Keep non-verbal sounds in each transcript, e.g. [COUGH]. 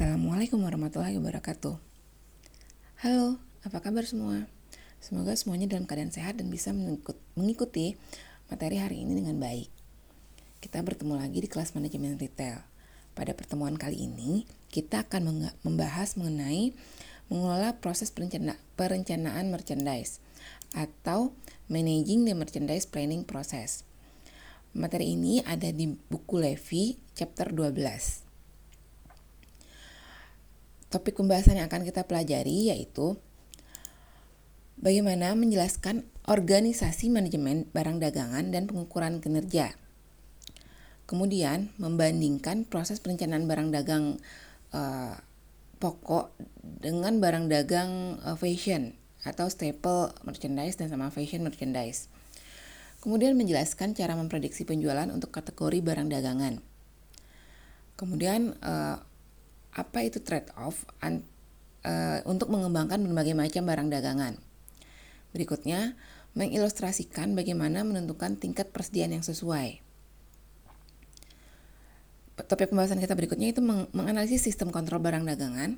Assalamualaikum warahmatullahi wabarakatuh. Halo, apa kabar semua? Semoga semuanya dalam keadaan sehat dan bisa mengikuti materi hari ini dengan baik. Kita bertemu lagi di kelas manajemen retail. Pada pertemuan kali ini, kita akan membahas mengenai mengelola proses perencanaan merchandise atau managing the merchandise planning process. Materi ini ada di buku Levi chapter 12. Topik pembahasan yang akan kita pelajari yaitu bagaimana menjelaskan organisasi manajemen barang dagangan dan pengukuran kinerja. Kemudian membandingkan proses perencanaan barang dagang uh, pokok dengan barang dagang uh, fashion atau staple merchandise dan sama fashion merchandise. Kemudian menjelaskan cara memprediksi penjualan untuk kategori barang dagangan. Kemudian uh, apa itu trade off uh, eh, untuk mengembangkan berbagai macam barang dagangan. Berikutnya, mengilustrasikan bagaimana menentukan tingkat persediaan yang sesuai. Topik pembahasan kita berikutnya itu meng menganalisis sistem kontrol barang dagangan,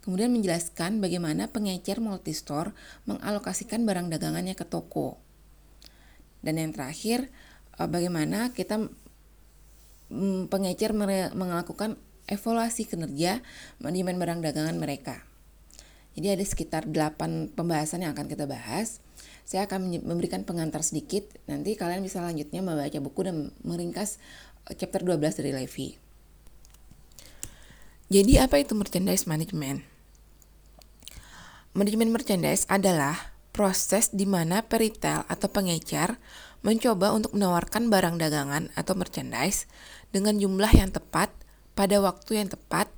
kemudian menjelaskan bagaimana pengecer multistore mengalokasikan barang dagangannya ke toko. Dan yang terakhir, eh, bagaimana kita pengecer melakukan evaluasi kinerja manajemen barang dagangan mereka. Jadi ada sekitar 8 pembahasan yang akan kita bahas. Saya akan memberikan pengantar sedikit, nanti kalian bisa lanjutnya membaca buku dan meringkas eh, chapter 12 dari Levi. Jadi apa itu merchandise management? Manajemen merchandise adalah proses di mana peritel atau pengecer mencoba untuk menawarkan barang dagangan atau merchandise dengan jumlah yang tepat pada waktu yang tepat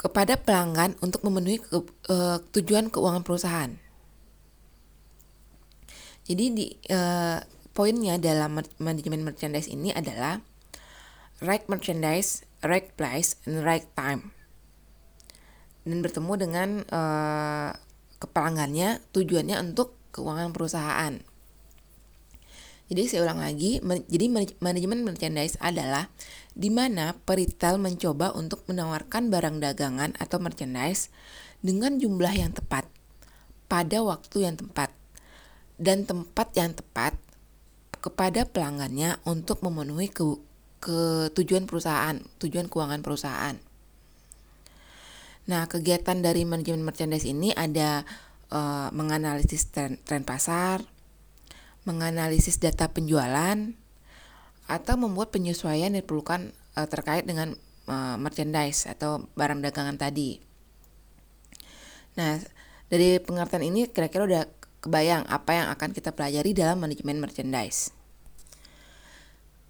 kepada pelanggan untuk memenuhi ke, uh, tujuan keuangan perusahaan. Jadi di uh, poinnya dalam manajemen merchandise ini adalah right merchandise, right price, and right time. Dan bertemu dengan uh, kepelanggannya tujuannya untuk keuangan perusahaan. Jadi saya ulang lagi, jadi manajemen merchandise adalah di mana peritel mencoba untuk menawarkan barang dagangan atau merchandise dengan jumlah yang tepat pada waktu yang tepat dan tempat yang tepat kepada pelanggannya untuk memenuhi ke, ke tujuan perusahaan, tujuan keuangan perusahaan. Nah, kegiatan dari manajemen merchandise ini ada uh, menganalisis tren, tren pasar, menganalisis data penjualan, atau membuat penyesuaian yang diperlukan uh, terkait dengan uh, merchandise atau barang dagangan tadi. Nah, dari pengertian ini kira-kira udah kebayang apa yang akan kita pelajari dalam manajemen merchandise.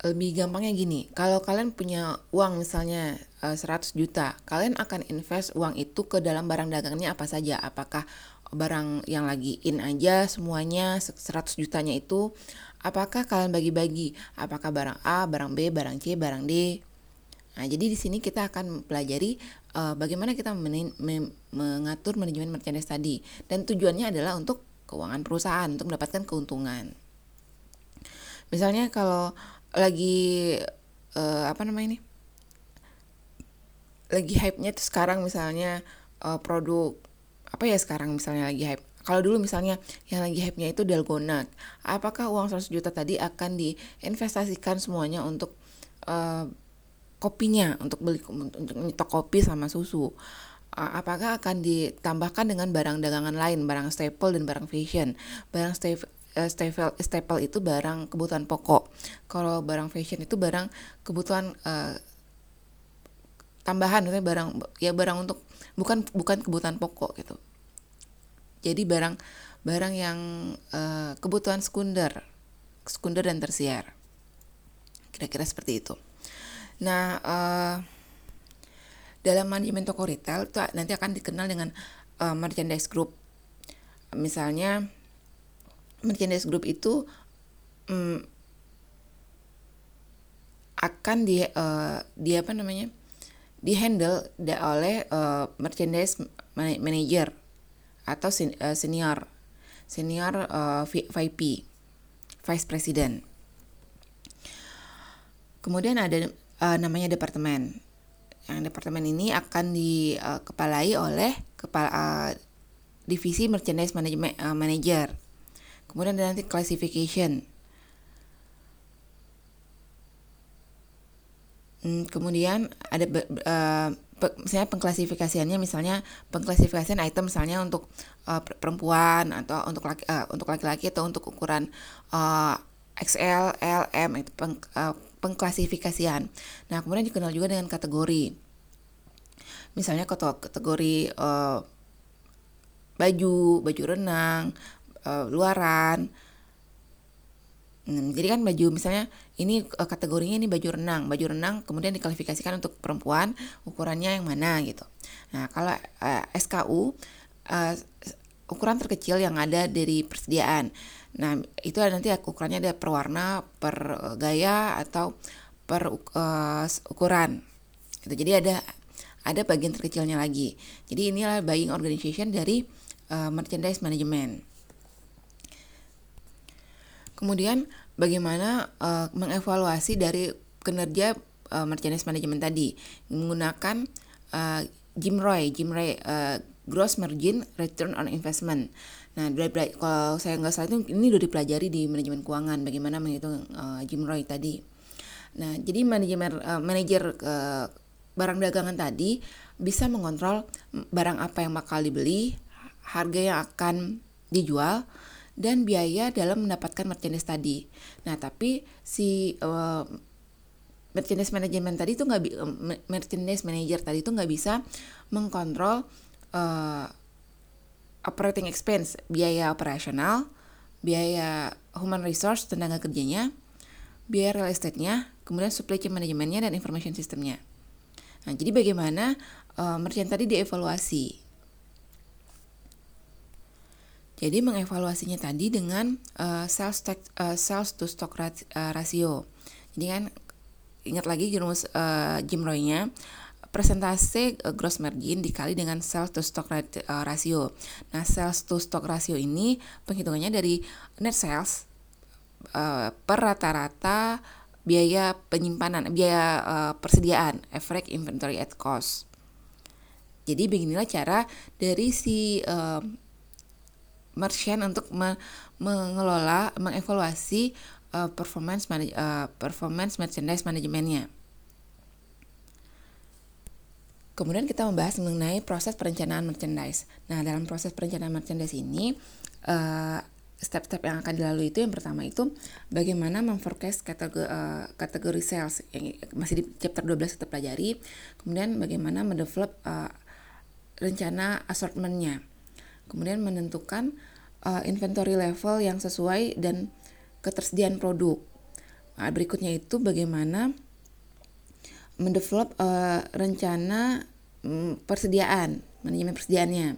Lebih gampangnya gini, kalau kalian punya uang misalnya 100 juta, kalian akan invest uang itu ke dalam barang dagangnya apa saja? Apakah barang yang lagi in aja semuanya 100 jutanya itu apakah kalian bagi-bagi apakah barang A, barang B, barang C, barang D. Nah, jadi di sini kita akan pelajari uh, bagaimana kita mengatur manajemen merchandise tadi dan tujuannya adalah untuk keuangan perusahaan untuk mendapatkan keuntungan. Misalnya kalau lagi uh, apa namanya ini? Lagi hype-nya tuh sekarang misalnya uh, produk apa ya sekarang misalnya lagi hype? Kalau dulu misalnya yang lagi hype-nya itu dalgona apakah uang 100 juta tadi akan diinvestasikan semuanya untuk uh, kopinya? Untuk beli untuk nyetok kopi sama susu. Uh, apakah akan ditambahkan dengan barang dagangan lain? Barang staple dan barang fashion. Barang staple uh, staple staple itu barang kebutuhan pokok. Kalau barang fashion itu barang kebutuhan uh, tambahan maksudnya barang ya barang untuk bukan bukan kebutuhan pokok gitu. Jadi barang barang yang uh, kebutuhan sekunder sekunder dan tersier kira-kira seperti itu. Nah uh, dalam manajemen toko retail itu nanti akan dikenal dengan uh, merchandise group. Misalnya merchandise group itu um, akan di uh, di apa namanya dihandle oleh uh, merchandise manager atau uh, senior senior uh, VP vice president kemudian ada uh, namanya departemen yang departemen ini akan dikepalai uh, oleh kepala uh, divisi merchandise management uh, manager. Kemudian ada nanti classification. Hmm, kemudian ada uh, misalnya pengklasifikasiannya misalnya pengklasifikasian item misalnya untuk uh, perempuan atau untuk laki uh, untuk laki-laki atau untuk ukuran uh, XL, L, M itu peng, uh, pengklasifikasian. Nah, kemudian dikenal juga dengan kategori. Misalnya kategori uh, baju, baju renang, uh, luaran. Hmm, jadi kan baju misalnya ini uh, kategorinya ini baju renang, baju renang kemudian diklasifikasikan untuk perempuan ukurannya yang mana gitu. Nah, kalau uh, SKU uh, ukuran terkecil yang ada dari persediaan. Nah, itu nanti ukurannya ada per warna, per eh, gaya atau per uh, ukuran. Gitu. Jadi ada ada bagian terkecilnya lagi. Jadi inilah buying organization dari uh, merchandise management. Kemudian bagaimana uh, mengevaluasi dari kinerja uh, merchandise management tadi menggunakan uh, Jim Roy, Jim Roy uh, gross margin return on investment. Nah, kalau saya nggak salah itu ini udah dipelajari di manajemen keuangan bagaimana menghitung uh, Jim Roy tadi. Nah, jadi manajemen uh, manajer uh, barang dagangan tadi bisa mengontrol barang apa yang bakal dibeli, harga yang akan dijual, dan biaya dalam mendapatkan merchandise tadi. Nah, tapi si uh, merchandise management tadi itu nggak merchandise manager tadi itu nggak bisa mengkontrol uh, operating expense, biaya operasional, biaya human resource, tenaga kerjanya, biaya real estate-nya, kemudian supply chain manajemennya dan information systemnya. Nah, jadi bagaimana uh, merchant tadi dievaluasi? Jadi mengevaluasinya tadi dengan uh, sales, uh, sales to stock ratio. Jadi kan ingat lagi rumus uh, Jim Roy-nya persentase gross margin dikali dengan sales to stock ratio. Nah, sales to stock ratio ini penghitungannya dari net sales uh, per rata-rata biaya penyimpanan, biaya uh, persediaan, average inventory at cost. Jadi beginilah cara dari si uh, merchant untuk me mengelola, mengevaluasi uh, performance uh, performance merchandise manajemennya. Kemudian kita membahas mengenai proses perencanaan merchandise. Nah, dalam proses perencanaan merchandise ini, uh, step-step yang akan dilalui itu yang pertama itu bagaimana memforecast kategori, uh, kategori sales yang masih di chapter 12 kita pelajari. Kemudian bagaimana mendevelop uh, rencana assortmentnya. Kemudian menentukan uh, inventory level yang sesuai dan ketersediaan produk. Nah, berikutnya itu bagaimana mendevelop uh, rencana um, persediaan, manajemen persediaannya.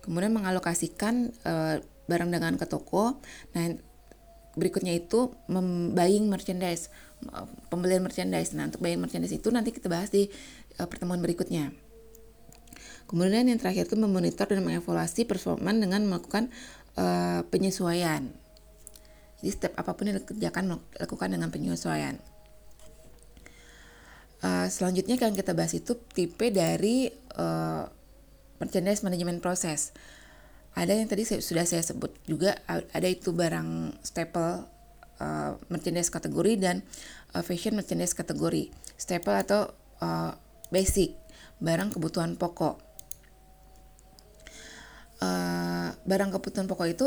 Kemudian mengalokasikan uh, barang dagangan ke toko. Nah, berikutnya itu membaying merchandise, pembelian merchandise. Nah, untuk buying merchandise itu nanti kita bahas di uh, pertemuan berikutnya. Kemudian yang terakhir itu memonitor dan mengevaluasi performa dengan melakukan uh, penyesuaian. Jadi step apa pun yang dikerjakan lakukan dengan penyesuaian. Uh, selanjutnya yang kita bahas itu tipe dari uh, merchandise management proses. Ada yang tadi saya, sudah saya sebut juga ada itu barang staple uh, merchandise kategori dan uh, fashion merchandise kategori. Staple atau uh, basic barang kebutuhan pokok. Uh, barang kebutuhan pokok itu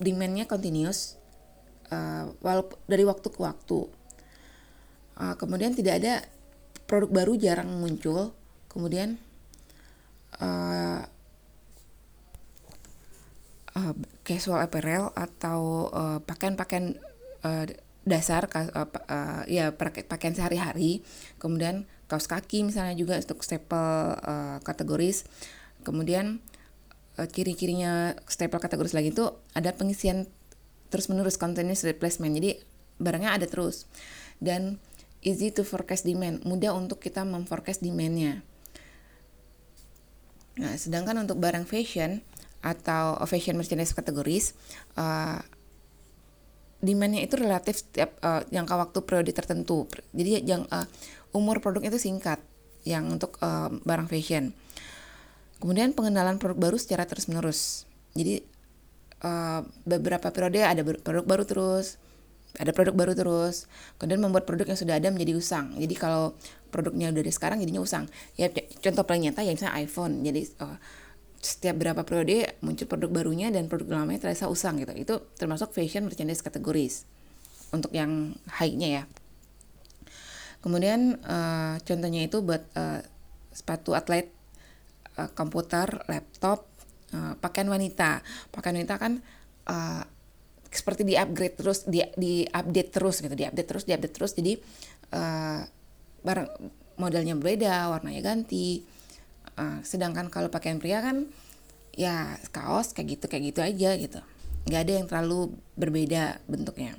demandnya continuous uh, walaupun dari waktu ke waktu. Uh, kemudian tidak ada produk baru jarang muncul. Kemudian uh, uh, casual apparel atau uh, pakaian-pakaian uh, dasar uh, uh, ya pakaian sehari-hari. Kemudian kaos kaki misalnya juga untuk staple uh, kategoris. Kemudian uh, ciri-cirinya staple kategoris lagi itu ada pengisian terus menerus continuous replacement jadi barangnya ada terus dan easy to forecast demand, mudah untuk kita memforecast demandnya. Nah, sedangkan untuk barang fashion atau fashion merchandise kategoris, uh, demandnya itu relatif setiap uh, jangka waktu periode tertentu. Jadi yang uh, umur produk itu singkat. yang untuk uh, barang fashion. Kemudian pengenalan produk baru secara terus-menerus. Jadi uh, beberapa periode ada produk baru terus, ada produk baru terus. Kemudian membuat produk yang sudah ada menjadi usang. Jadi kalau produknya udah dari sekarang jadinya usang. Ya contoh paling nyata ya misalnya iPhone. Jadi uh, setiap berapa periode muncul produk barunya dan produk lamanya terasa usang gitu. Itu termasuk fashion merchandise kategoris untuk yang high-nya ya. Kemudian uh, contohnya itu buat uh, sepatu atlet, uh, komputer, laptop, uh, pakaian wanita. Pakaian wanita kan uh, seperti di upgrade terus, di di update terus gitu, di update terus, di update terus. Jadi uh, barang modelnya berbeda, warnanya ganti Uh, sedangkan kalau pakaian pria kan ya kaos kayak gitu kayak gitu aja gitu. Nggak ada yang terlalu berbeda bentuknya.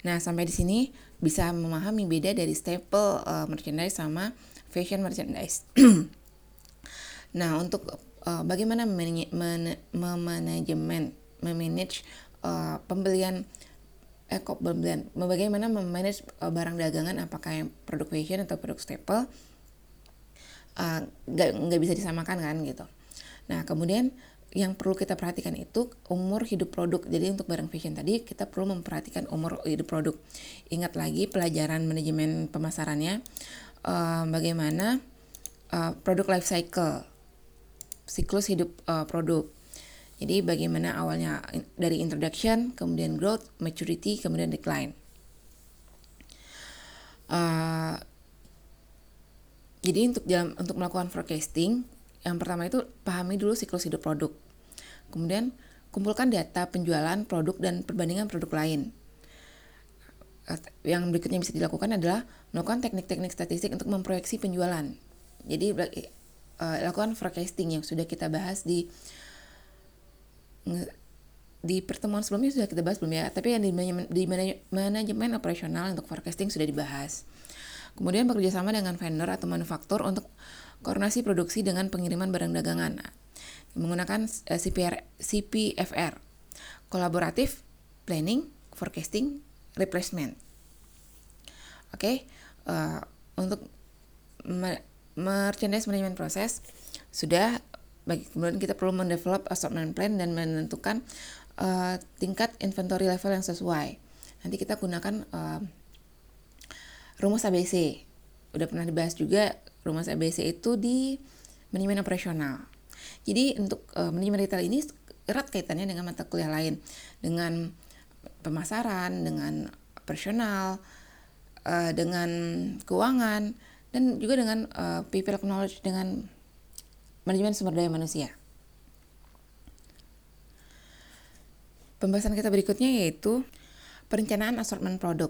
Nah sampai di sini bisa memahami beda dari staple uh, merchandise sama fashion merchandise. [CLEARS THROAT] nah untuk uh, bagaimana memanajemen memanage uh, pembelian eh kok pembelian bagaimana memanage uh, barang dagangan apakah yang produk fashion atau produk staple nggak uh, bisa disamakan kan gitu nah kemudian yang perlu kita perhatikan itu umur hidup produk. Jadi untuk barang fashion tadi kita perlu memperhatikan umur hidup produk. Ingat lagi pelajaran manajemen pemasarannya uh, bagaimana uh, produk life cycle, siklus hidup uh, produk. Jadi bagaimana awalnya dari introduction, kemudian growth, maturity, kemudian decline. Uh, jadi untuk dalam untuk melakukan forecasting, yang pertama itu pahami dulu siklus hidup produk. Kemudian kumpulkan data penjualan produk dan perbandingan produk lain. Yang berikutnya bisa dilakukan adalah melakukan teknik-teknik statistik untuk memproyeksi penjualan. Jadi uh, lakukan forecasting yang sudah kita bahas di di pertemuan sebelumnya sudah kita bahas belum ya, tapi yang di, di manajemen operasional untuk forecasting sudah dibahas. Kemudian bekerja sama dengan vendor atau manufaktur untuk koordinasi produksi dengan pengiriman barang dagangan menggunakan eh, CPR, CPFR kolaboratif planning forecasting replacement oke okay? uh, eh, untuk merchandise management proses sudah bagi kemudian kita perlu mendevelop assortment plan dan menentukan uh, tingkat inventory level yang sesuai. Nanti kita gunakan uh, rumus ABC udah pernah dibahas juga rumus ABC itu di manajemen operasional. Jadi untuk uh, manajemen retail ini erat kaitannya dengan mata kuliah lain, dengan pemasaran, dengan operasional, uh, dengan keuangan, dan juga dengan uh, people knowledge dengan manajemen sumber daya manusia. Pembahasan kita berikutnya yaitu perencanaan assortment produk.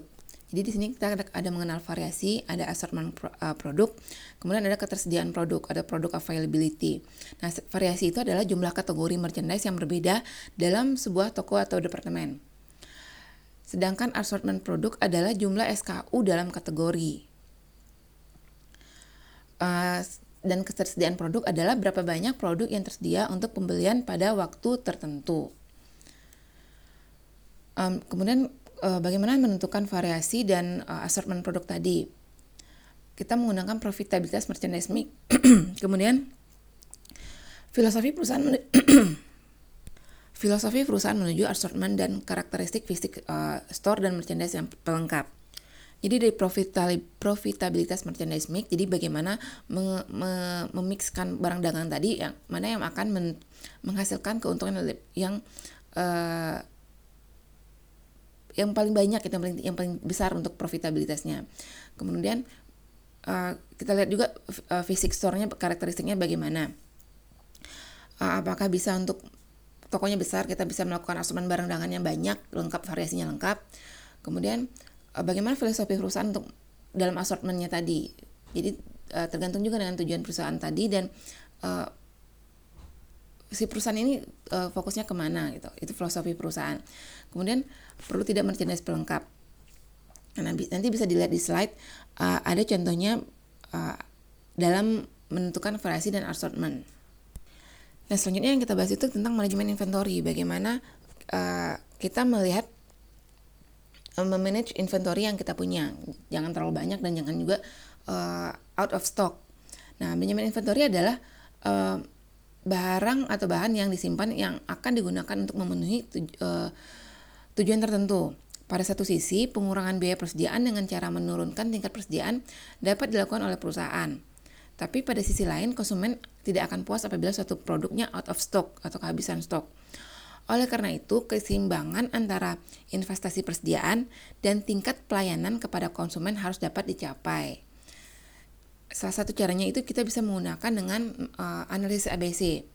Jadi di sini kita ada, ada mengenal variasi, ada assortment pro, uh, produk, kemudian ada ketersediaan produk, ada produk availability. Nah, variasi itu adalah jumlah kategori merchandise yang berbeda dalam sebuah toko atau departemen. Sedangkan assortment produk adalah jumlah SKU dalam kategori. Uh, dan ketersediaan produk adalah berapa banyak produk yang tersedia untuk pembelian pada waktu tertentu. Um, kemudian uh, bagaimana menentukan variasi dan uh, assortment produk tadi. Kita menggunakan profitabilitas merchandise mix. [CLEARS THROAT] Kemudian filosofi perusahaan [CLEARS THROAT] filosofi perusahaan menuju assortment dan karakteristik fisik uh, store dan merchandise yang pelengkap. Jadi dari profitabilitas merchandise mix, jadi bagaimana me, me, memixkan barang dagangan tadi yang mana yang akan men, menghasilkan keuntungan yang uh, yang paling banyak itu yang paling yang paling besar untuk profitabilitasnya. Kemudian uh, kita lihat juga uh, fisik store-nya karakteristiknya bagaimana. Uh, apakah bisa untuk tokonya besar kita bisa melakukan asuman barang dagangan yang banyak, lengkap variasinya lengkap. Kemudian bagaimana filosofi perusahaan untuk dalam assortmentnya tadi. Jadi uh, tergantung juga dengan tujuan perusahaan tadi dan uh, si perusahaan ini uh, fokusnya ke mana gitu. Itu filosofi perusahaan. Kemudian perlu tidak merchandise pelengkap. Nah, nanti bisa dilihat di slide uh, ada contohnya uh, dalam menentukan variasi dan assortment. Nah selanjutnya yang kita bahas itu tentang manajemen inventory. Bagaimana uh, kita melihat memanage inventory yang kita punya jangan terlalu banyak dan jangan juga uh, out of stock Nah, manajemen inventory adalah uh, barang atau bahan yang disimpan yang akan digunakan untuk memenuhi tuj uh, tujuan tertentu. Pada satu sisi, pengurangan biaya persediaan dengan cara menurunkan tingkat persediaan dapat dilakukan oleh perusahaan. Tapi pada sisi lain, konsumen tidak akan puas apabila suatu produknya out of stock atau kehabisan stok. Oleh karena itu, keseimbangan antara investasi persediaan dan tingkat pelayanan kepada konsumen harus dapat dicapai. Salah satu caranya itu kita bisa menggunakan dengan uh, analisis ABC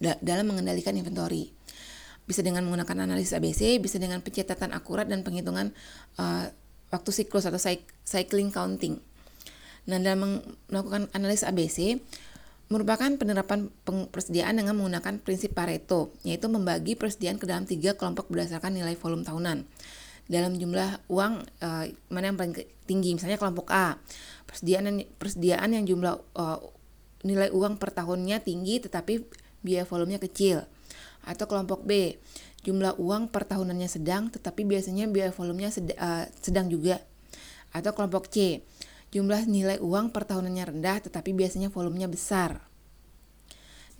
da dalam mengendalikan inventory bisa dengan menggunakan analisis ABC, bisa dengan pencatatan akurat dan penghitungan uh, waktu siklus atau cycling counting. Nah, dalam melakukan analisis ABC merupakan penerapan persediaan dengan menggunakan prinsip Pareto, yaitu membagi persediaan ke dalam tiga kelompok berdasarkan nilai volume tahunan. Dalam jumlah uang uh, mana yang paling tinggi, misalnya kelompok A, persediaan persediaan yang jumlah uh, nilai uang per tahunnya tinggi tetapi biaya volumenya kecil. Atau kelompok B. Jumlah uang per tahunannya sedang tetapi biasanya biaya volumenya uh, sedang juga. Atau kelompok C jumlah nilai uang per tahunannya rendah tetapi biasanya volumenya besar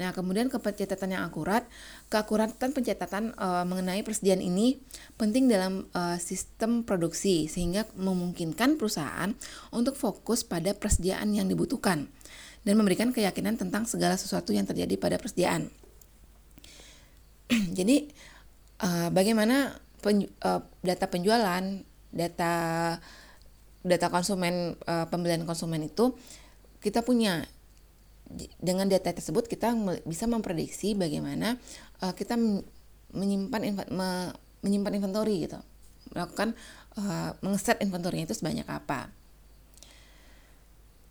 Nah, kemudian ke pencatatan yang akurat, keakuratan pencatatan e, mengenai persediaan ini penting dalam e, sistem produksi sehingga memungkinkan perusahaan untuk fokus pada persediaan yang dibutuhkan dan memberikan keyakinan tentang segala sesuatu yang terjadi pada persediaan. [CLEARS THROAT] Jadi uh, bagaimana pen, uh, data penjualan, data data konsumen uh, pembelian konsumen itu kita punya. Dengan data tersebut kita bisa memprediksi bagaimana uh, kita menyimpan me, menyimpan inventory gitu. Melakukan uh, mengset inventory itu sebanyak apa.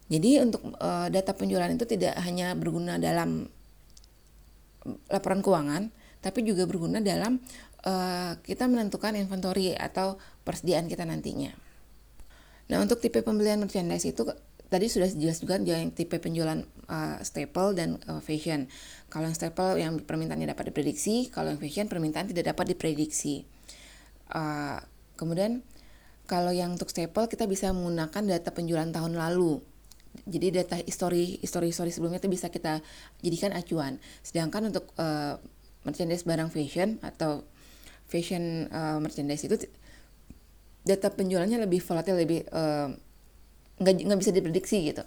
Jadi untuk uh, data penjualan itu tidak hanya berguna dalam laporan keuangan tapi juga berguna dalam uh, kita menentukan inventory atau persediaan kita nantinya. Nah, untuk tipe pembelian merchandise itu tadi sudah jelas juga yang tipe penjualan uh, staple dan uh, fashion. Kalau yang staple yang permintaannya dapat diprediksi, kalau yang fashion permintaan tidak dapat diprediksi. Uh, kemudian kalau yang untuk staple kita bisa menggunakan data penjualan tahun lalu. Jadi data histori histori histori sebelumnya itu bisa kita jadikan acuan. Sedangkan untuk uh, merchandise barang fashion atau fashion uh, merchandise itu data penjualannya lebih volatil lebih uh, nggak bisa diprediksi gitu.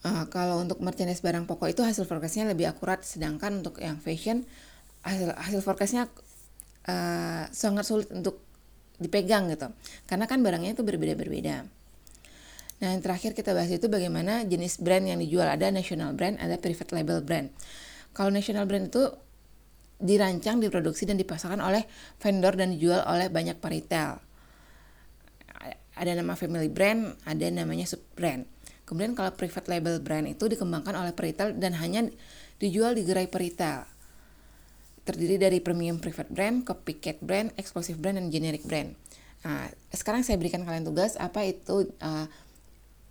Uh, kalau untuk merchandise barang pokok itu hasil forecastnya lebih akurat sedangkan untuk yang fashion hasil hasil forecastnya uh, sangat sulit untuk dipegang gitu. Karena kan barangnya itu berbeda-berbeda. Nah yang terakhir kita bahas itu bagaimana jenis brand yang dijual. Ada national brand ada private label brand. Kalau national brand itu dirancang, diproduksi dan dipasarkan oleh vendor dan dijual oleh banyak peritel. Ada nama family brand, ada namanya sub brand. Kemudian kalau private label brand itu dikembangkan oleh peritel dan hanya dijual di gerai peritel. Terdiri dari premium private brand, copycat brand, exclusive brand, dan generic brand. Nah, sekarang saya berikan kalian tugas apa itu uh,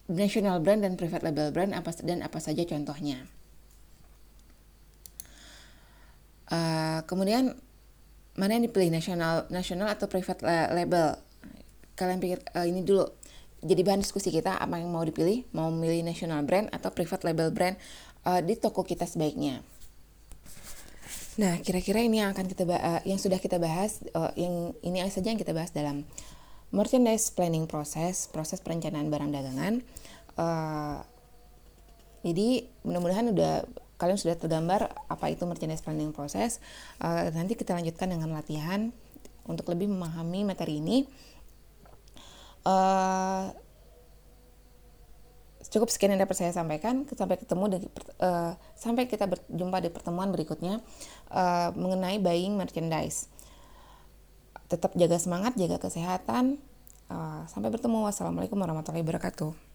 national brand dan private label brand apa dan apa saja contohnya. Uh, kemudian mana yang dipilih nasional nasional atau private label? Kalian pikir uh, ini dulu. Jadi bahan diskusi kita apa yang mau dipilih? Mau memilih national brand atau private label brand uh, di toko kita sebaiknya. Nah, kira-kira ini yang akan kita uh, yang sudah kita bahas uh, yang ini saja yang kita bahas dalam merchandise planning proses, proses perencanaan barang dagangan. Uh, jadi mudah-mudahan udah kalian sudah tergambar apa itu merchandise planning proses. Uh, nanti kita lanjutkan dengan latihan untuk lebih memahami materi ini. Uh, cukup sekian yang dapat saya sampaikan. Sampai ketemu di, uh, sampai kita berjumpa di pertemuan berikutnya uh, mengenai buying merchandise. Tetap jaga semangat, jaga kesehatan. Uh, sampai bertemu. Wassalamualaikum warahmatullahi wabarakatuh.